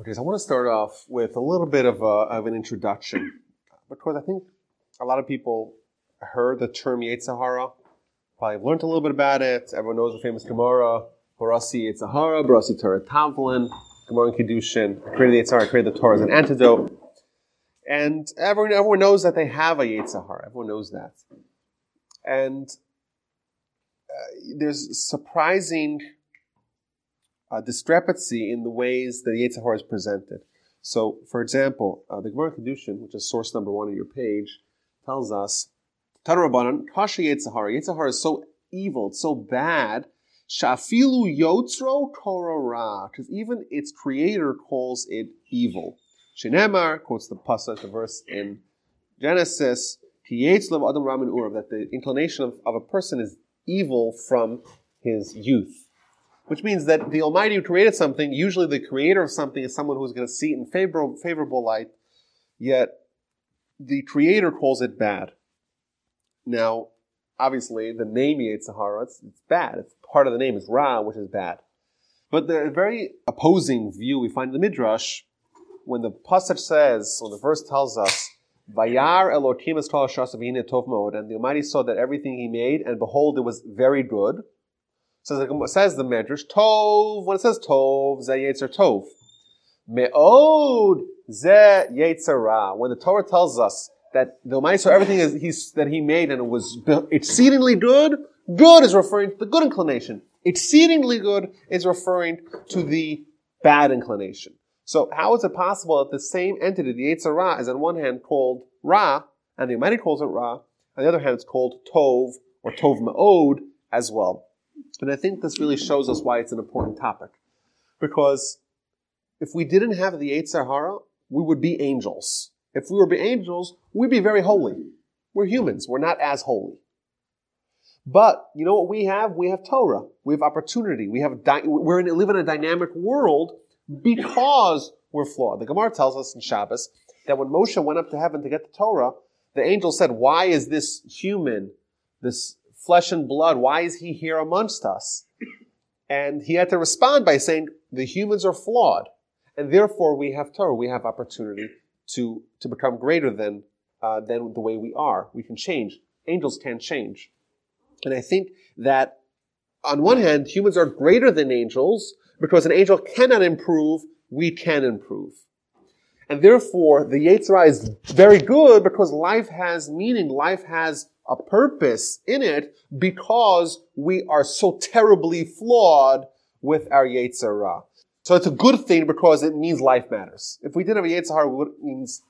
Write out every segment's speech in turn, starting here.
Okay, so I want to start off with a little bit of, a, of an introduction because I think a lot of people heard the term Yetzer Hara, probably learned a little bit about it. Everyone knows the famous Gemara, Barasi Yetzer Hara, Barasi Torah Tavlin, Gemara and Kedushin. Created the Yetzer Hara, created the Torah as an antidote. And everyone, everyone knows that they have a Yetzer Hara. Everyone knows that. And uh, there's surprising uh, discrepancy in the ways that Yetzer Hara is presented. So, for example, uh, the Gemara Kedushin, which is source number one on your page, tells us, Tanarabanan, Kasha Yetzer Hara. Yetzirah is so evil, it's so bad, Shafilu Yotzro Korara, because even its creator calls it evil. Shenemar quotes the pasuk, the verse in Genesis, Adam Ramin Urav, that the inclination of, of a person is evil from his youth which means that the Almighty who created something, usually the creator of something is someone who's going to see it in favorable, favorable light, yet the creator calls it bad. Now, obviously, the name Yetzer Hara, it's, it's bad. It's part of the name is Ra, which is bad. But the very opposing view we find in the Midrash, when the passage says, when the verse tells us, Vayar Elohim tov and the Almighty saw that everything He made, and behold, it was very good. Says says the Medrash, Tov, when it says Tov, Ze Yetzer Tov. Me'od Ze Yetzerah. When the Torah tells us that the saw everything is, that He made and it was exceedingly good, good is referring to the good inclination. Exceedingly good is referring to the bad inclination. So how is it possible that the same entity, the Yetzer Hara, is on one hand called Ra, and the Almighty calls it Ra, on the other hand it's called Tov, or Tov Ma'od as well. And I think this really shows us why it's an important topic. Because if we didn't have the Yetzer Hara, we would be angels. If we were be angels, we'd be very holy. We're humans. We're not as holy. But you know what we have? We have Torah. We have opportunity. We have di- we're in, live in a dynamic world because we're flawed. The Gemara tells us in Shabbos that when Moshe went up to heaven to get the Torah, the angel said, "Why is this human, this flesh and blood. Why is he here amongst us? And he had to respond by saying, the humans are flawed. And therefore we have Torah, we have opportunity to, to become greater than, uh, than the way we are. We can change. Angels can't change. And I think that on one hand, humans are greater than angels because an angel cannot improve, we can improve. And therefore, the Yetzer Hara is very good because life has meaning, life has a purpose in it because we are so terribly flawed with our Yetzer Hara. So it's a good thing because it means life matters. If we didn't have a Yetzer Hara, it means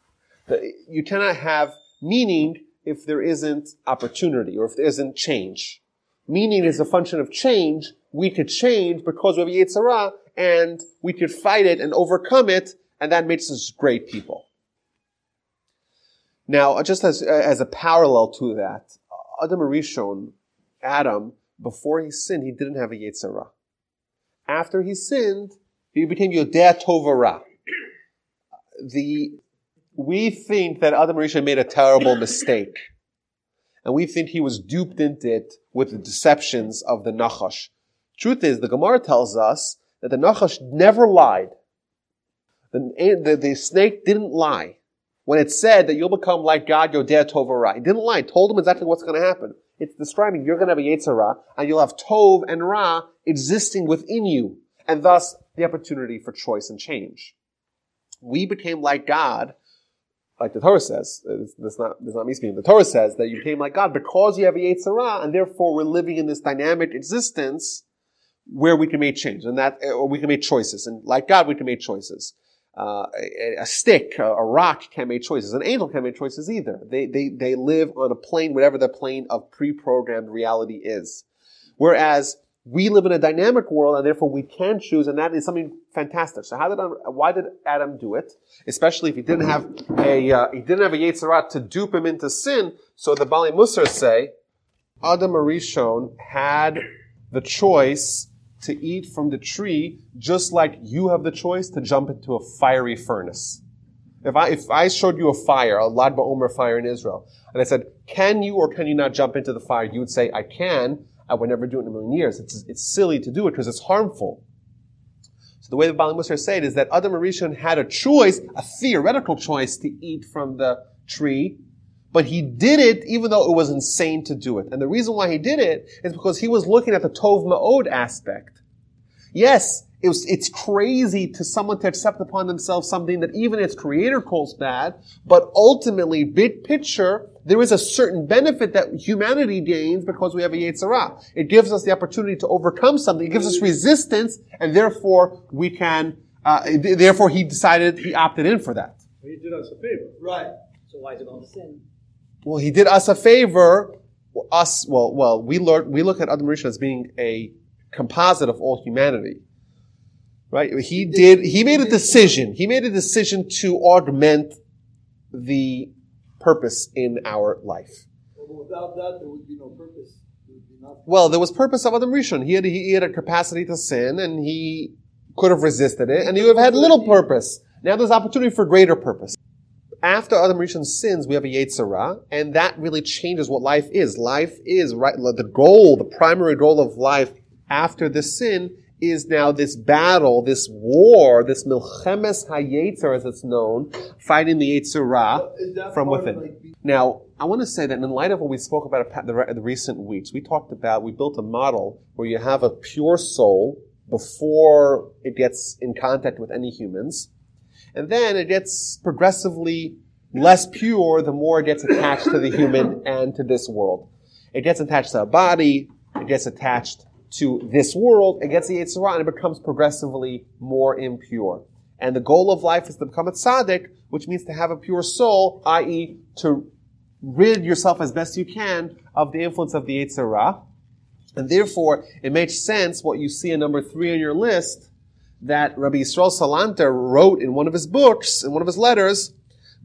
that you cannot have meaning if there isn't opportunity or if there isn't change. Meaning is a function of change. We could change because we have Yetzer Hara and we could fight it and overcome it and that makes us great people. Now, just as, as a parallel to that, Adam Rishon, Adam, before he sinned, he didn't have a Yetzer Hara. After he sinned, he became Yodea Tovara. The, we think that Adam Rishon made a terrible mistake. And we think he was duped into it with the deceptions of the Nachash. Truth is, the Gemara tells us that the Nachash never lied. The, the, the snake didn't lie when it said that you'll become like God, Yodea Tov Ra. He didn't lie. Told him exactly what's going to happen. It's describing you're going to have a Yetzer Hara, and you'll have Tov and Ra existing within you, and thus the opportunity for choice and change. We became like God, like the Torah says. That's not, that's not me speaking. The Torah says that you became like God because you have a Yetzer Hara, and therefore we're living in this dynamic existence where we can make change, and that, or we can make choices. And like God, we can make choices uh, a, stick, a, a, rock can't make choices. An angel can't make choices either. They, they, they live on a plane, whatever the plane of pre-programmed reality is. Whereas we live in a dynamic world and therefore we can choose and that is something fantastic. So how did, why did Adam do it? Especially if he didn't have a, uh, he didn't have a Yetzer Hara to dupe him into sin. So the Bali Musar say, Adam Arishon had the choice to eat from the tree just like you have the choice to jump into a fiery furnace. If I, if I showed you a fire, a Lag BaOmer fire in Israel, and I said, can you or can you not jump into the fire? You would say, I can. I would never do it in a million years. It's, it's silly to do it because it's harmful. So the way the Bali Musar say it is that Adam Rishon had a choice, a theoretical choice to eat from the tree, but he did it even though it was insane to do it. And the reason why he did it is because he was looking at the Tov Ma'od aspect. Yes, it was, it's crazy to someone to accept upon themselves something that even its creator calls bad, but ultimately, big picture, there is a certain benefit that humanity gains because we have a Yetzer Hara. It gives us the opportunity to overcome something. It gives us resistance, and therefore we can, uh, therefore he decided, he opted in for that. He did us a favor. Right. So why is it all sin? Well, he did us a favor. Us, well, well, we learn, we look at Adam Rishon as being a composite of all humanity. Right? He did, he made a decision. He made a decision to augment the purpose in our life. Well, without that, there would be no purpose. There would be nothing. Well, there was purpose of Adam Rishon. He had, he had a capacity to sin and he could have resisted it and he would have had little purpose. Now there's opportunity for greater purpose. After Adam Rishon sins, we have a Yetzer Hara, and that really changes what life is. Life is, right, the goal, the primary goal of life after the sin is now this battle, this war, this milchemes hayetzer, as it's known, fighting the Yetzer Hara from within. like, Now, I want to say that in light of what we spoke about the, the recent weeks, we talked about, we built a model where you have a pure soul before it gets in contact with any humans, and then it gets progressively less pure the more it gets attached to the human and to this world. It gets attached to a body, it gets attached to this world, it gets the Yetzer Hara, and it becomes progressively more impure. And the goal of life is to become a tzaddik, which means to have a pure soul, i.e., to rid yourself as best you can of the influence of the Yetzer Hara. And therefore, it makes sense what you see in number three on your list, that Rabbi Yisrael Salanter wrote in one of his books, in one of his letters,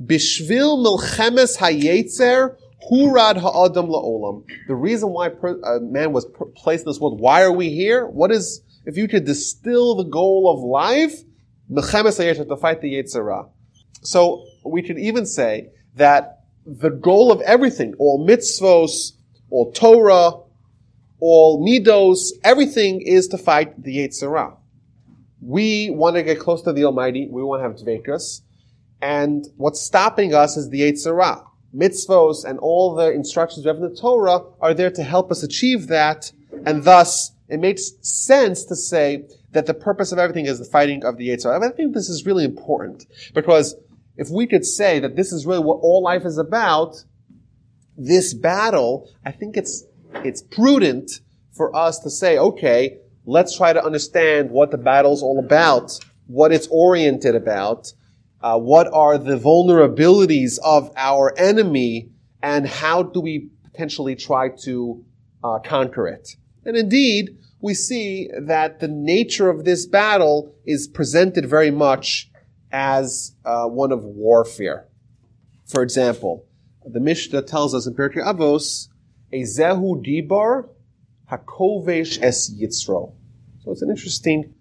Bishvil milchemes hayetzer hurad ha'adam la'olam. The reason why uh, man was placed in this world, why are we here? What is, if you could distill the goal of life, milchemes hayetzer, to fight the Yetzer Hara. So we could even say that the goal of everything, all mitzvos, all Torah, all midos, everything is to fight the Yetzer Hara. We want to get close to the Almighty. We want to have dvekas. And what's stopping us is the Yetzer Hara. Mitzvos and all the instructions we have in the Torah are there to help us achieve that. And thus, it makes sense to say that the purpose of everything is the fighting of the Yetzer Hara. I think this is really important because if we could say that this is really what all life is about, this battle, I think it's, it's prudent for us to say, okay, let's try to understand what the battle's all about, what it's oriented about, uh, what are the vulnerabilities of our enemy, and how do we potentially try to uh, conquer it. And indeed, we see that the nature of this battle is presented very much as uh, one of warfare. For example, the Mishnah tells us in Pirkei Avos, "Ezehu dibar hakovesh es yitzro." So it's an interesting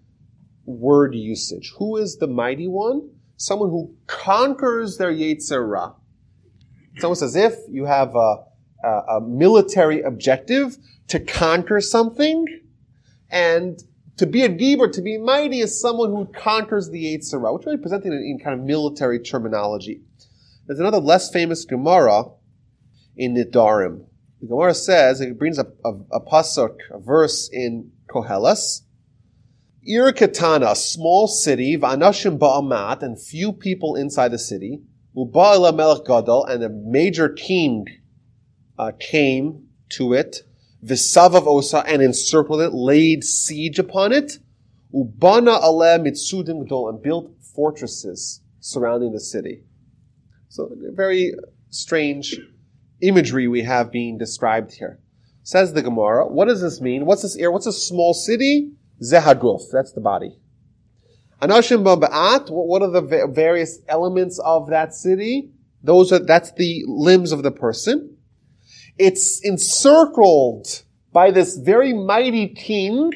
word usage. Who is the mighty one? Someone who conquers their Yetzer Hara. It's almost as if you have a, a, a military objective to conquer something, and to be a Gibor, to be mighty, is someone who conquers the Yetzer Hara, which really presenting it in kind of military terminology. There's another less famous Gemara in Nedarim. The Gemara says, it brings a, a, a pasuk, a verse in Koheles, Ir Katana, small city, Vanashim Ba'amat, and few people inside the city, Uba'ala Melech Gadol, and a major king uh, came to it, Visavav Osa, and encircled it, laid siege upon it, Ubana Ale Mitsudim Gadol, and built fortresses surrounding the city. So, very strange imagery we have being described here. Says the Gemara, what does this mean? What's this ear? What's a small city? Zehaguf, that's the body. Anashim Ba'at, what are the various elements of that city? Those are, that's the limbs of the person. It's encircled by this very mighty king.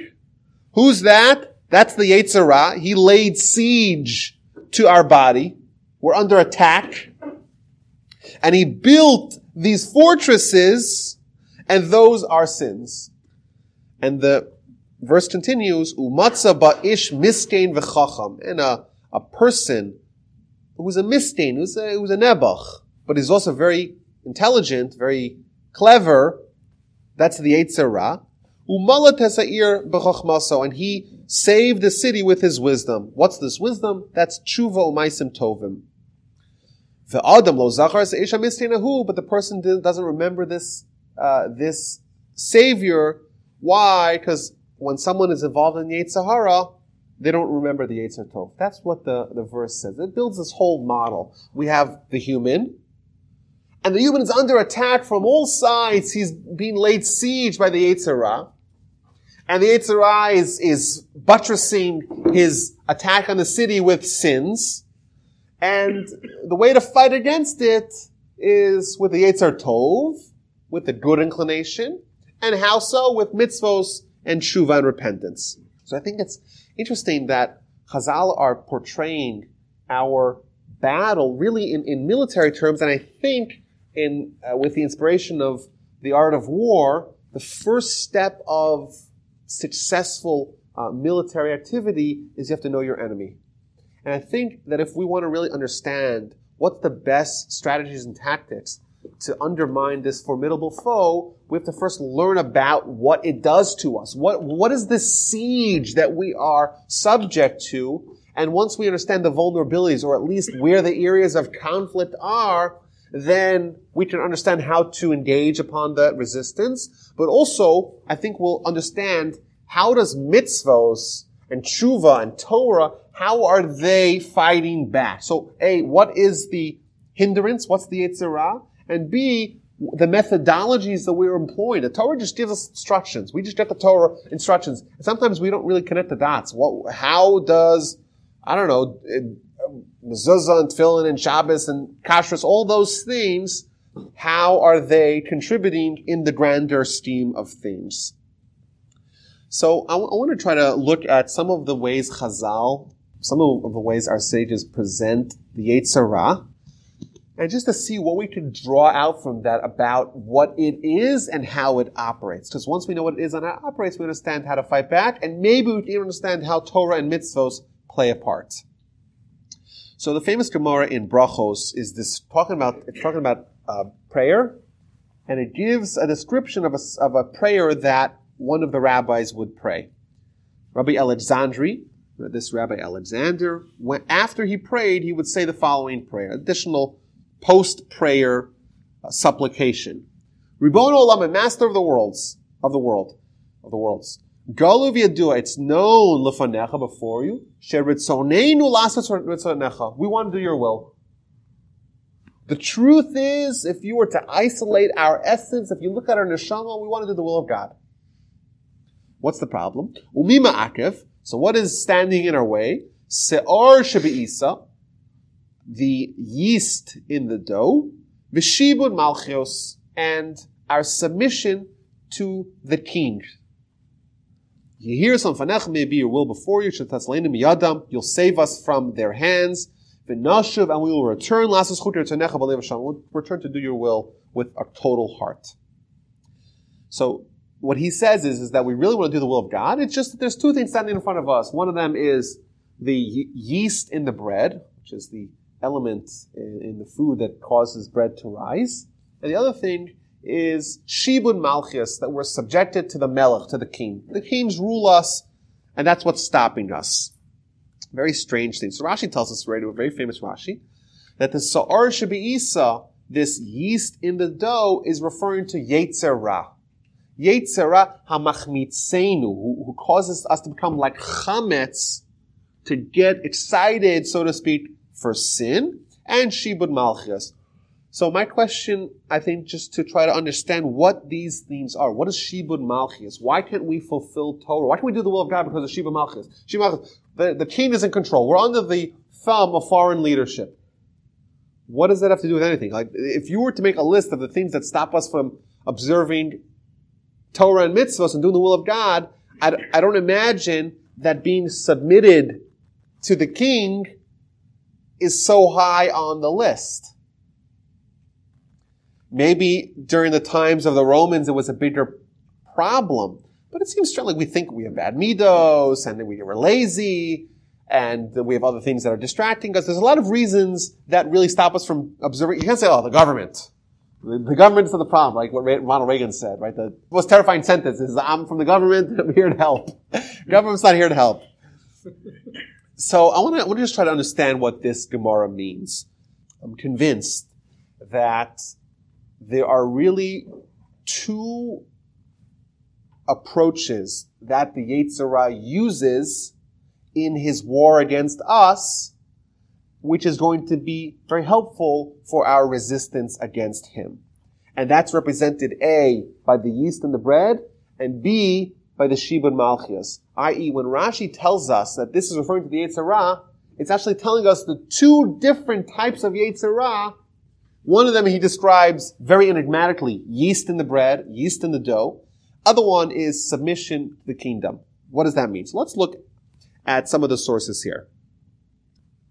Who's that? That's the Yetzer Hara. He laid siege to our body. We're under attack. And he built these fortresses, and those are sins. And the verse continues, Umatza ba'ish mistain v'chacham. And a, a person who was a mistain, who was a, who was a nebuch, but is also very intelligent, very clever. That's the Yetzer Ra. Umalat Tesair b'chachmaso. And he saved the city with his wisdom. What's this wisdom? That's tshuva umaisim tovim. The Adam lo zachar is Eishamistainahu, but the person doesn't remember this uh, this savior. Why? Because when someone is involved in Yetzer Hara, they don't remember the Yetzer Tov. That's what the, the verse says. It builds this whole model. We have the human, and the human is under attack from all sides. He's being laid siege by the Yetzer Ra. And the Yetzer Ra is, is buttressing his attack on the city with sins. And the way to fight against it is with the Yetzer Tov, with the good inclination. And how so? With mitzvos and tshuva and repentance. So I think it's interesting that Chazal are portraying our battle really in, in military terms, and I think in uh, with the inspiration of the art of war, the first step of successful uh, military activity is you have to know your enemy. And I think that if we want to really understand what's the best strategies and tactics to undermine this formidable foe, we have to first learn about what it does to us. What, what is the siege that we are subject to? And once we understand the vulnerabilities, or at least where the areas of conflict are, then we can understand how to engage upon that resistance. But also, I think we'll understand how does mitzvos and tshuva and Torah, how are they fighting back? So, A, what is the hindrance? What's the Yetzer Ra? And B, the methodologies that we're employing. The Torah just gives us instructions. We just get the Torah instructions. Sometimes we don't really connect the dots. What, how does, I don't know, mezuzah and tefillin and Shabbos and kashrus, all those things, how are they contributing in the grander scheme of things? So I, w- I want to try to look at some of the ways Chazal, some of the ways our sages present the Yetzer Ra, and just to see what we can draw out from that about what it is and how it operates. Because once we know what it is and how it operates, we understand how to fight back, and maybe we can understand how Torah and mitzvos play a part. So the famous Gemara in Brachos is this talking about it's talking about uh, prayer, and it gives a description of a, of a prayer that one of the rabbis would pray. Rabbi Alexandri, this Rabbi Alexander, after he prayed, he would say the following prayer, additional post-prayer uh, supplication. Ribono Olam, Master of the worlds, of the world, of the worlds. Galu v'yadua, it's known lefanecha before you. Sheritzoneinu lasas ritzonecha. We want to do your will. The truth is, if you were to isolate our essence, if you look at our neshama, we want to do the will of God. What's the problem? Umima akev. So what is standing in our way? Se'or shebe'isa. The yeast in the dough. V'shibud malchios. And our submission to the king. You hear some fanech may be your will before you, miyadam, you'll save us from their hands, v'nashuv, and we will return, we'll return to do your will with a total heart. So, what he says is, is that we really want to do the will of God. It's just that there's two things standing in front of us. One of them is the yeast in the bread, which is the element in, in the food that causes bread to rise. And the other thing is Shibud Malchus, that we're subjected to the Melech, to the king. The kings rule us, and that's what's stopping us. Very strange thing. So Rashi tells us, right, a very famous Rashi, that the Sa'ar Isa, this yeast in the dough, is referring to Yetzer. Yetzer Ra hamachmitzenu, who, who causes us to become like chametz, to get excited, so to speak, for sin, and Shibud Malchus, so my question, I think, just to try to understand what these themes are. What is Shibud Malchus? Why can't we fulfill Torah? Why can't we do the will of God because of Shibud Malchus? Shibud Malchus. The, the king is in control. We're under the thumb of foreign leadership. What does that have to do with anything? Like, if you were to make a list of the things that stop us from observing Torah and mitzvahs and doing the will of God, I, I don't imagine that being submitted to the king is so high on the list. Maybe during the times of the Romans it was a bigger problem. But it seems strange, like we think we have bad midos, and we are lazy, and we have other things that are distracting us. There's a lot of reasons that really stop us from observing. You can't say, oh, the government. The, the government's the problem, like what Ronald Reagan said, right? The most terrifying sentence is, I'm from the government, I'm here to help. Government's not here to help. So I want to, I want to just try to understand what this Gemara means. I'm convinced that there are really two approaches that the Yetzer Hara uses in his war against us, which is going to be very helpful for our resistance against him. And that's represented A, by the yeast in the bread, and B, by the Shibud Malchias. I.e., when Rashi tells us that this is referring to the Yetzer Hara, it's actually telling us the two different types of Yetzer Hara. One of them he describes very enigmatically, yeast in the bread, yeast in the dough. Other one is submission to the kingdom. What does that mean? So let's look at some of the sources here.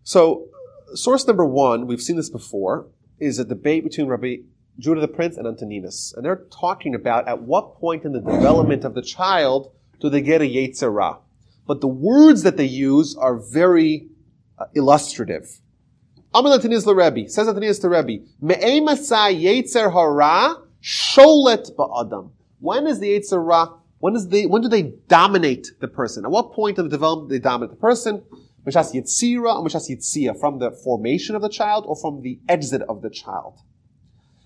So, source number one, we've seen this before, is a debate between Rabbi Judah the Prince and Antoninus. And they're talking about at what point in the development of the child do they get a Yetzer Hara. But the words that they use are very uh, illustrative. Amal Antoninus the Rebbe, says Antoninus the Rebbe, Me'emasa Yetzer Hara Sholet Ba'adam. When is the Yetzer Hara, when is the, when do they dominate the person? At what point of the development do they dominate the person? Mishas Yetzira and Mishas Yetzia, from the formation of the child or from the exit of the child.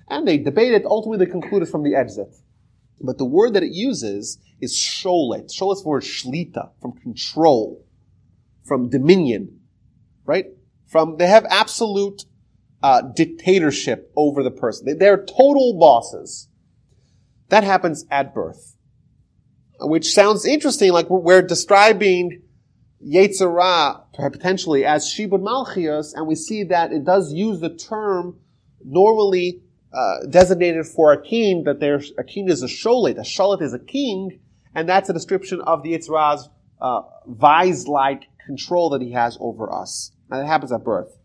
And they debated, ultimately they concluded from the exit. But the word that it uses is sholet. Sholet is the word shlita, from control, from dominion, right? From, they have absolute uh, dictatorship over the person. They, they're total bosses. That happens at birth. Which sounds interesting, like we're, we're describing Yetzer Hara potentially as Shibud Malchios, and we see that it does use the term normally uh, designated for a king, that there's, a king is a sholet, a sholet is a king, and that's a description of the Yitzrah's uh, vise-like control that he has over us. And that happens at birth.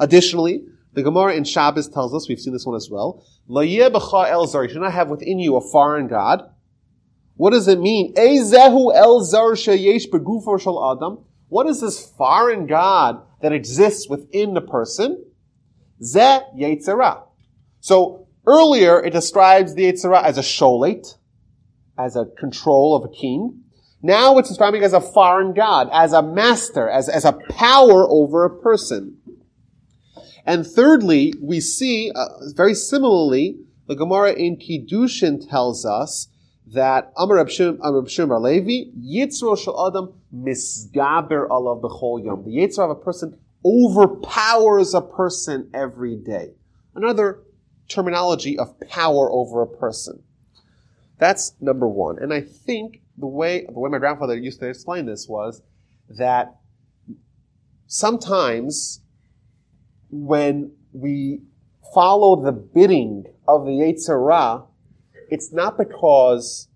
Additionally, the Gemara in Shabbos tells us, we've seen this one as well, el you should not have within you a foreign god. What does it mean? Ezehu el sheyesh shal adam. What is this foreign god that exists within the person? Ze yetzerah. So earlier it describes the Yetzer Hara as a sholet, as a control of a king. Now it's describing as a foreign god, as a master, as, as a power over a person. And thirdly, we see, uh, very similarly, the Gemara in Kiddushin tells us that Amar Reb Shimon Levi, Yitzro Shal Adam misgaber alav b'chol yom. The Yitzro of a person overpowers a person every day. Another terminology of power over a person. That's number one. And I think the way, the way my grandfather used to explain this was that sometimes when we follow the bidding of the Yetzer Hara, it's not because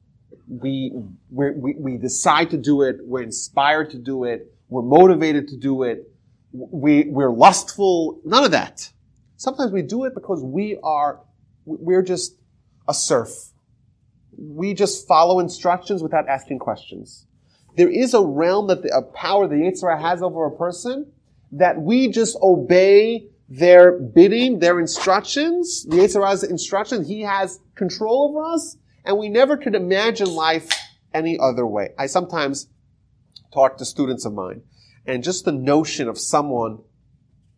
we, we, we decide to do it, we're inspired to do it, we're motivated to do it, we, we're lustful, none of that. Sometimes we do it because we are, we're just a serf. We just follow instructions without asking questions. There is a realm that the, a power the Yetzer Hara has over a person that we just obey their bidding, their instructions, the Yetzer Hara's instructions. He has control over us, and we never could imagine life any other way. I sometimes talk to students of mine, and just the notion of someone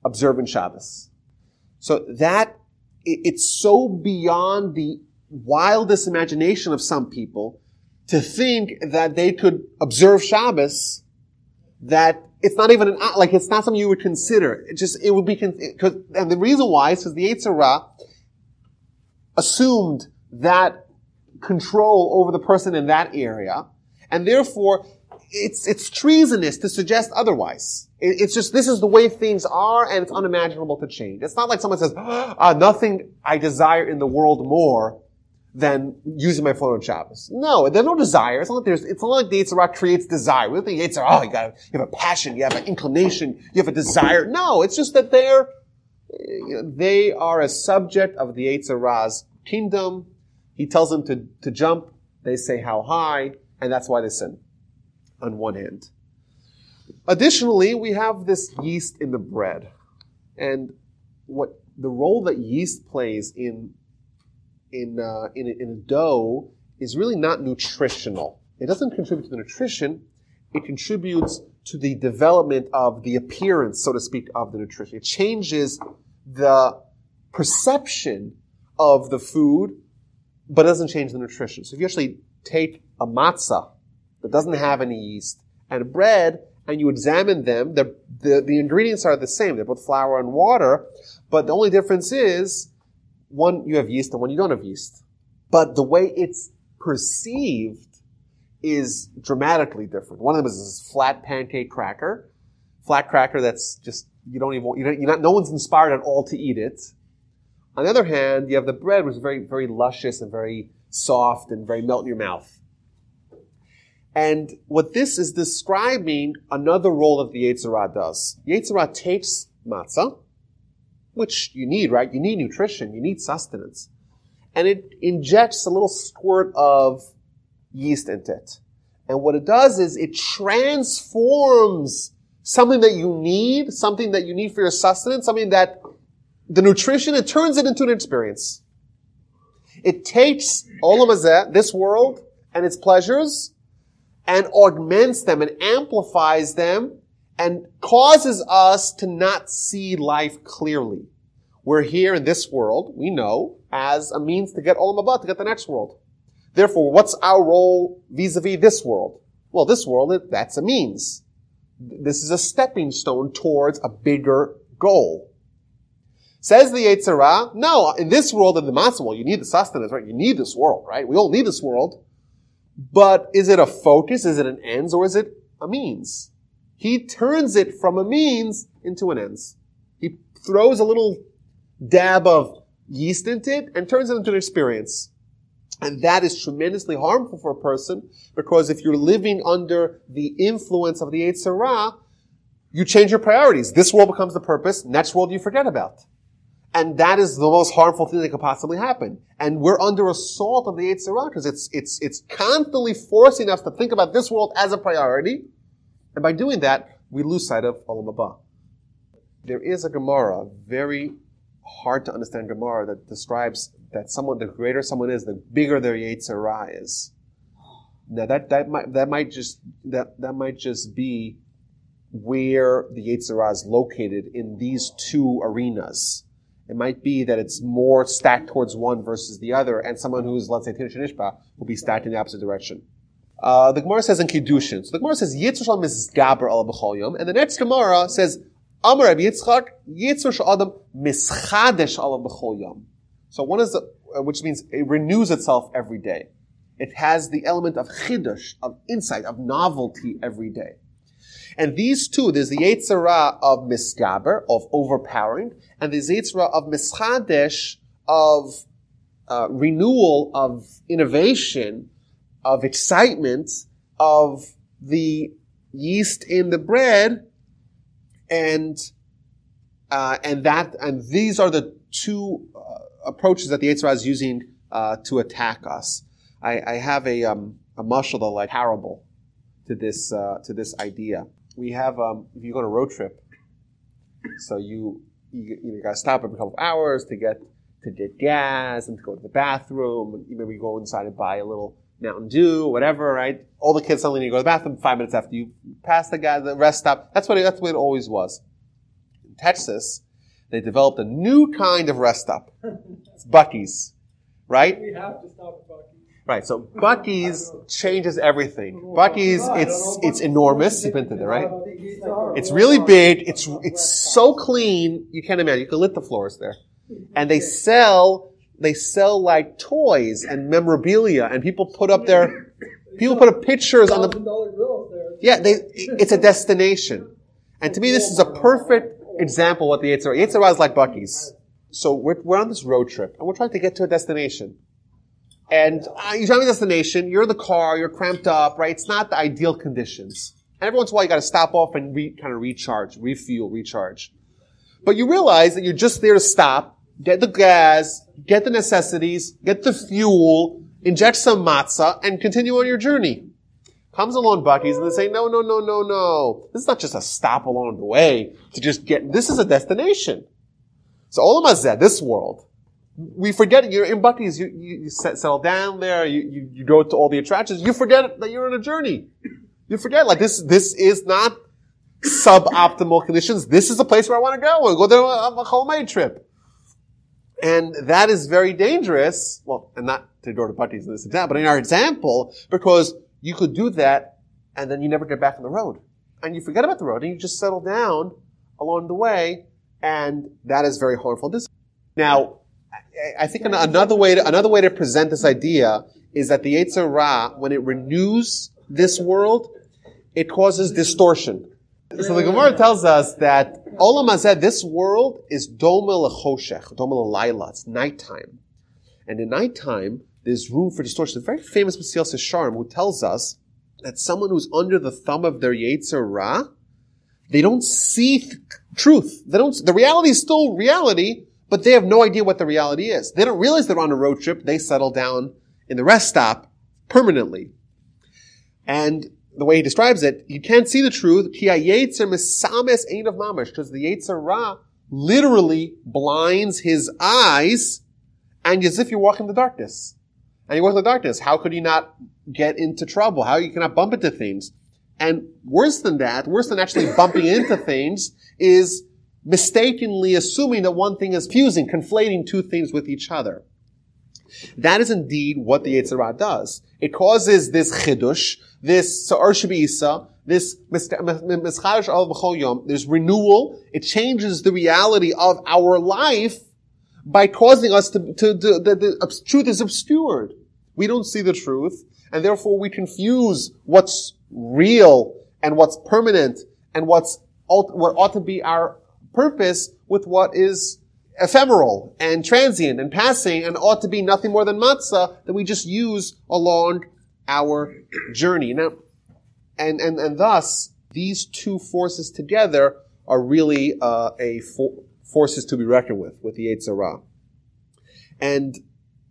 observing Shabbos so that, it's so beyond the wildest imagination of some people to think that they could observe Shabbos that it's not even an, like, it's not something you would consider. It just, it would be, cause, and the reason why is because the Yetzer Hara assumed that control over the person in that area, and therefore, it's, it's treasonous to suggest otherwise. It's just, this is the way things are and it's unimaginable to change. It's not like someone says, ah, nothing I desire in the world more than using my phone on Shabbos. No, there's no desire. It's not like there's, it's not like the Yetzer Hara creates desire. We think Yetzer Hara, oh, you got, you have a passion, you have an inclination, you have a desire. No, it's just that they're, they are a subject of the Yetzer Hara's kingdom. He tells them to, to jump. They say how high. And that's why they sin, on one hand. Additionally, we have this yeast in the bread. And what the role that yeast plays in, in, uh, in, in a dough is really not nutritional. It doesn't contribute to the nutrition, it contributes to the development of the appearance, so to speak, of the nutrition. It changes the perception of the food, but doesn't change the nutrition. So if you actually take a matzah that doesn't have any yeast and bread and you examine them, the, the, the ingredients are the same. They're both flour and water, but the only difference is one, you have yeast and one you don't have yeast. But the way it's perceived is dramatically different. One of them is this flat pancake cracker, flat cracker that's just you don't even you don't, you're not no one's inspired at all to eat it. On the other hand, you have the bread, which is very very luscious and very soft and very melt in your mouth. And what this is describing another role that the Yetzer Hara does. Yetzer Hara takes matzah, which you need, right? You need nutrition, you need sustenance. And it injects a little squirt of yeast into it. And what it does is it transforms something that you need, something that you need for your sustenance, something that the nutrition, it turns it into an experience. It takes all of uh, this world and its pleasures and augments them and amplifies them and causes us to not see life clearly. We're here in this world, we know, as a means to get Olam to get the next world. Therefore, what's our role vis-a-vis this world? Well, this world, that's a means. This is a stepping stone towards a bigger goal. Says the Yetzer Hara, no, in this world, in the matzah world, you need the sustenance, right? You need this world, right? We all need this world. But is it a focus? Is it an ends? Or is it a means? He turns it from a means into an ends. He throws a little dab of yeast into it and turns it into an experience. And that is tremendously harmful for a person because if you're living under the influence of the Yetzer Hara, you change your priorities. This world becomes the purpose, next world you forget about. And that is the most harmful thing that could possibly happen. And we're under assault of the Yetzer Hara because it's, it's, it's constantly forcing us to think about this world as a priority. And by doing that, we lose sight of Olam Haba. There is a Gemara, very hard to understand Gemara, that describes that someone, the greater someone is, the bigger their Yetzer Hara is. Now that, that might, that might just, that, that might just be where the Yetzer Hara is located in these two arenas. It might be that it's more stacked towards one versus the other, and someone who's, let's say, Tinish Nishba, will be stacked in the opposite direction. Uh, the Gemara says in Kiddushin. So the Gemara says, Yitzur Shalom is al Yom, and the next Gemara says, Amar Rabbi Yitzchak, Yitzur Shalom mischadesh al Yom. So one is, the, uh, which means it renews itself every day. It has the element of chidush, of insight, of novelty every day. And these two, there's the Yetzer Hara of misgaber, of overpowering, and the Yetzer Hara of mischadesh, of uh, renewal, of innovation, of excitement, of the yeast in the bread, and uh, and that and these are the two uh, approaches that the Yetzer Hara is using uh, to attack us. I, I have a um, a mashal like parable to this uh, to this idea. We have um, if you go on a road trip, so you you, you got to stop every couple of hours to get to get gas and to go to the bathroom. And maybe go inside and buy a little Mountain Dew, whatever, right? All the kids suddenly need to go to the bathroom five minutes after you pass the guy, the rest stop. That's what it, that's what it always was. In Texas, they developed a new kind of rest stop. It's Buc-ee's, right? We have to stop at Buc-ee's. Right. So Buc-ee's changes everything. Buc-ee's, it's it's enormous. You've been to there, right? It's really big. It's it's so clean. You can't imagine. You can lick the floors there, and they sell they sell like toys and memorabilia, and people put up their people put up pictures on the $1,000 grills there. yeah. They it's a destination, and to me, this is a perfect example of what the Yetzer Hara. Yetzirah is like Buc-ee's. So we're, we're on this road trip, and we're trying to get to a destination. And uh, you drive to a destination, you're in the car, you're cramped up, right? It's not the ideal conditions. And every once in a while, you got to stop off and re, kind of recharge, refuel, recharge. But you realize that you're just there to stop, get the gas, get the necessities, get the fuel, inject some matzah, and continue on your journey. comes along Buc-ee's and they say, no, no, no, no, no. This is not just a stop along the way to just get, this is a destination. So Olam Hazeh, this world, we forget you're in Buc-ee's, you, you, you settle down there, you, you, you go to all the attractions, you forget that you're on a journey. You forget, like this, this is not suboptimal conditions. This is the place where I want to go. I go there on a Cholmei trip. And that is very dangerous. Well, and not to Buc-ee's in this example, but in our example, because you could do that and then you never get back on the road. And you forget about the road and you just settle down along the way and that is very harmful. This, now, I think another way to, another way to present this idea is that the Yetzer Ra, when it renews this world, it causes distortion. So the Gemara tells us that Olam Hazeh, this world is Doma Lechoshech, Doma Laila, it's nighttime. And in nighttime, there's room for distortion. A very famous Mesilas Yesharim who tells us that someone who's under the thumb of their Yetzer Ra, they don't see th- truth. They don't, the reality is still reality, but they have no idea what the reality is. They don't realize they're on a road trip. They settle down in the rest stop permanently. And the way he describes it, you can't see the truth. Ki hayetzer misames ain of mamash, because the Yetzer Ra literally blinds his eyes, and as if you're walking in the darkness. And you walk in the darkness. How could you not get into trouble? How you cannot bump into things? And worse than that, worse than actually bumping into things, is mistakenly assuming that one thing is fusing, conflating two things with each other. That is indeed what the Yetzer Ra does. It causes this chidush, this sa'ar shabisa, this mischarish al yom, there's renewal. It changes the reality of our life by causing us to, to, to the, the truth is obscured. We don't see the truth, and therefore we confuse what's real and what's permanent and what's what ought to be our purpose with what is ephemeral and transient and passing and ought to be nothing more than matzah that we just use along our journey. Now, and, and, and thus, these two forces together are really uh, a fo- forces to be reckoned with, with the Yetzer Ra. And,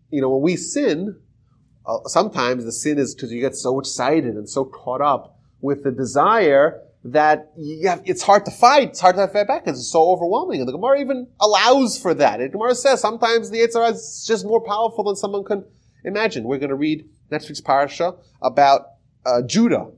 you know, when we sin, uh, sometimes the sin is because you get so excited and so caught up with the desire that have, it's hard to fight. It's hard to fight back because it's so overwhelming. And the Gemara even allows for that. The Gemara says sometimes the Yetzer is just more powerful than someone can imagine. We're going to read next week's parasha about uh, Judah.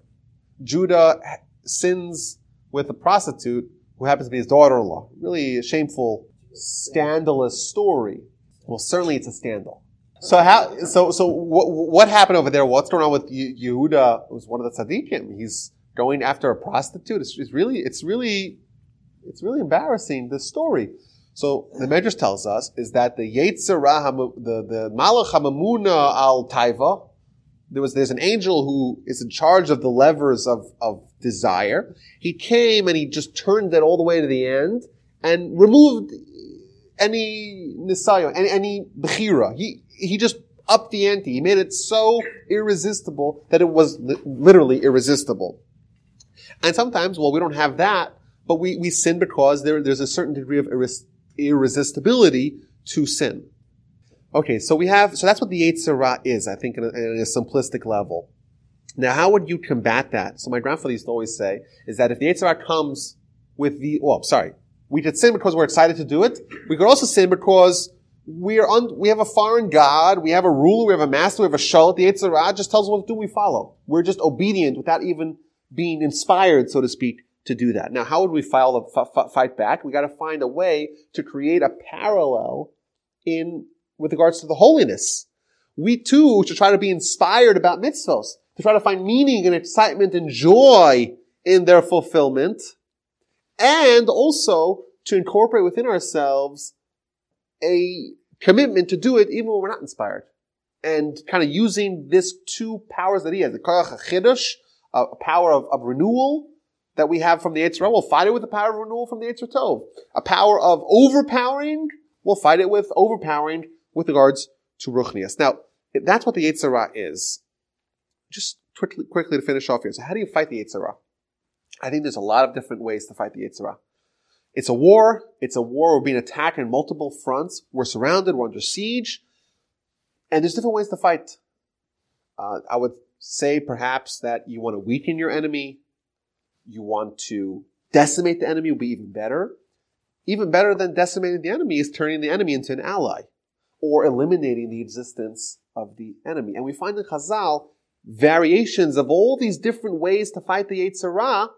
Judah sins with a prostitute who happens to be his daughter-in-law. Really a shameful, scandalous story. Well, certainly it's a scandal. So how? So so what, what happened over there? What's going on with Yehuda? Was one of the tzaddikim. He's going after a prostitute. It's, it's, really, it's really, it's really embarrassing, this story. So the Medrash tells us is that the Yetzer Ra, the, the Malach Hamamuna al Taiva, there was, there's an angel who is in charge of the levers of, of desire. He came and he just turned it all the way to the end and removed any nisayo, any, any bechira. He, he just upped the ante. He made it so irresistible that it was li- literally irresistible. And sometimes, well, we don't have that, but we, we sin because there, there's a certain degree of irres- irresistibility to sin. Okay, so we have, so that's what the Yetzer Ra is, I think, in a, in a, simplistic level. Now, how would you combat that? So my grandfather used to always say, is that if the Yetzer Ra comes with the, oh, well, sorry, we could sin because we're excited to do it. We could also sin because we are on, we have a foreign God, we have a ruler, we have a master, we have a shul. The Yetzer Ra just tells us what to do, we follow. We're just obedient without even being inspired, so to speak, to do that. Now, how would we file fight back? We got to find a way to create a parallel in with regards to the holiness. We too should try to be inspired about mitzvahs, to try to find meaning and excitement and joy in their fulfillment, and also to incorporate within ourselves a commitment to do it even when we're not inspired. And kind of using this two powers that he has, the Koach HaChidush, a power of, of renewal that we have from the Yetzer Ra, we'll fight it with the power of renewal from the Yetzer Tov. A power of overpowering, we'll fight it with overpowering with regards to Ruchnias. Now, that's what the Yetzer Ra is. Just quickly, quickly to finish off here. So how do you fight the Yetzer Ra? I think there's a lot of different ways to fight the Yetzer Ra. It's a war. It's a war. We're being attacked on multiple fronts. We're surrounded. We're under siege. And there's different ways to fight. Uh, I would say perhaps that you want to weaken your enemy, you want to decimate the enemy, will be even better. Even better than decimating the enemy is turning the enemy into an ally or eliminating the existence of the enemy. And we find in Chazal variations of all these different ways to fight the Yetzer Hara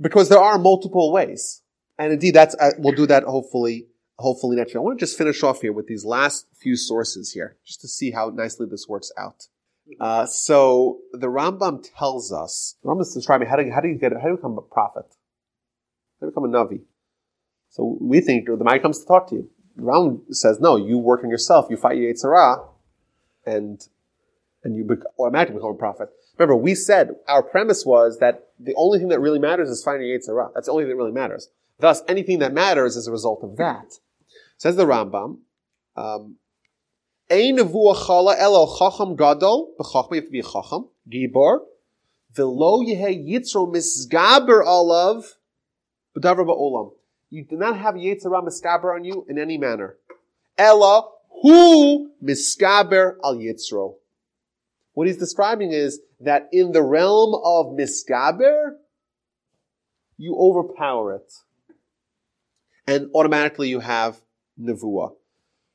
because there are multiple ways. And indeed, that's, uh, we'll do that hopefully, hopefully next year. I want to just finish off here with these last few sources here, just to see how nicely this works out. Uh, so the Rambam tells us, Rambam is describing how do, you, how do you get, how do you become a prophet? How do you become a Navi? So we think the mind comes to talk to you. Rambam says, no, you work on yourself, you fight your Yetzer Hara, and, and you automatically become a prophet. Remember, we said our premise was that the only thing that really matters is finding Hara. That's the only thing that really matters. Thus, anything that matters is a result of that. Says the Rambam, um, Ein elo chacham gadol, you have to be a chacham, gibor, v'lo yehe yitzro misgaber b'davar ba'olam. You do not have Hara misgaber on you in any manner. Ella hu misgaber al yitzro. What he's describing is that in the realm of misgaber, you overpower it. And automatically you have nevuah.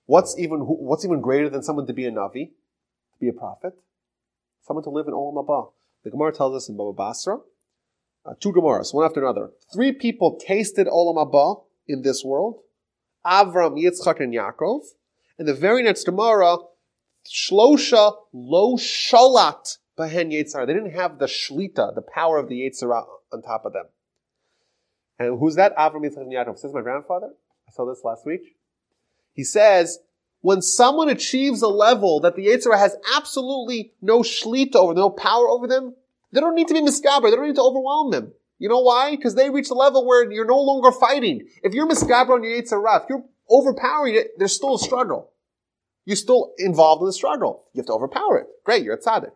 What's even, what's even greater than someone to be a navi? To be a prophet? Someone to live in Olam Haba. The Gemara tells us in Baba Basra, uh, two Gemaras, one after another. Three people tasted Olam Haba in this world. Avram, Yitzchak, and Yaakov. And the very next Gemara, Shlosha lo shalat bahen Yetzer Hara. They didn't have the shlita, the power of the Yetzer Hara on top of them. And who's that? Avram Yitzchak and Yaakov. Says my grandfather. I saw this last week. He says, when someone achieves a level that the Yetzer Hara has absolutely no shlita over, no power over them, they don't need to be misgaber. They don't need to overwhelm them. You know why? Because they reach a level where you're no longer fighting. If you're misgaber on your Yetzer Hara, if you're overpowering it, there's still a struggle. You're still involved in the struggle. You have to overpower it. Great, you're a tzaddik.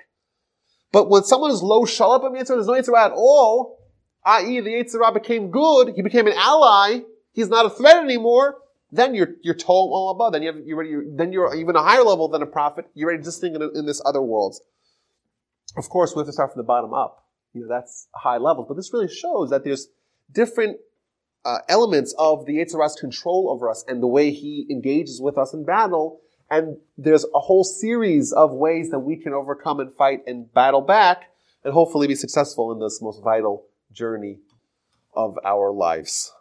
But when someone is low shalab Yitzhak, there's no Yitzhak at all, i.e. the Yitzhak became good, he became an ally, he's not a threat anymore, then you're, you're told all above, then you have, you're ready, you're, then you're even a higher level than a prophet, you're ready to think in, in this other world. Of course, we have to start from the bottom up. You know, that's high level, but this really shows that there's different uh, elements of the Yetzer Hara's control over us and the way he engages with us in battle. And there's a whole series of ways that we can overcome and fight and battle back and hopefully be successful in this most vital journey of our lives.